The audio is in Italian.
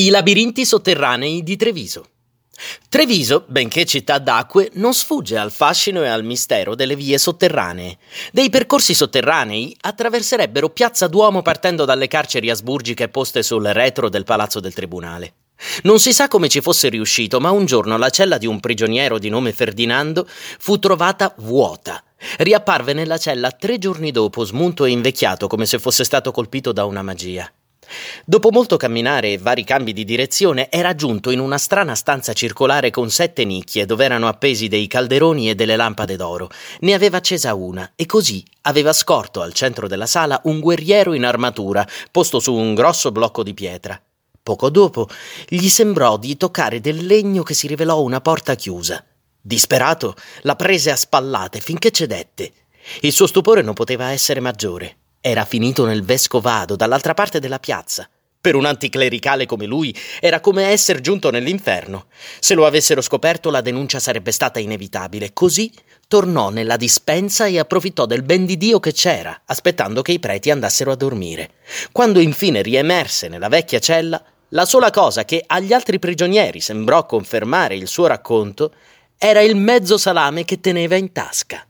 I labirinti sotterranei di Treviso. Treviso, benché città d'acque, non sfugge al fascino e al mistero delle vie sotterranee. Dei percorsi sotterranei attraverserebbero Piazza Duomo partendo dalle carceri asburgiche poste sul retro del palazzo del tribunale. Non si sa come ci fosse riuscito, ma un giorno la cella di un prigioniero di nome Ferdinando fu trovata vuota. Riapparve nella cella tre giorni dopo, smunto e invecchiato come se fosse stato colpito da una magia. Dopo molto camminare e vari cambi di direzione, era giunto in una strana stanza circolare con sette nicchie dove erano appesi dei calderoni e delle lampade d'oro. Ne aveva accesa una e così aveva scorto al centro della sala un guerriero in armatura, posto su un grosso blocco di pietra. Poco dopo gli sembrò di toccare del legno che si rivelò una porta chiusa. Disperato, la prese a spallate finché cedette. Il suo stupore non poteva essere maggiore. Era finito nel vescovado, dall'altra parte della piazza. Per un anticlericale come lui era come essere giunto nell'inferno. Se lo avessero scoperto la denuncia sarebbe stata inevitabile. Così tornò nella dispensa e approfittò del ben di Dio che c'era, aspettando che i preti andassero a dormire. Quando infine riemerse nella vecchia cella, la sola cosa che agli altri prigionieri sembrò confermare il suo racconto era il mezzo salame che teneva in tasca.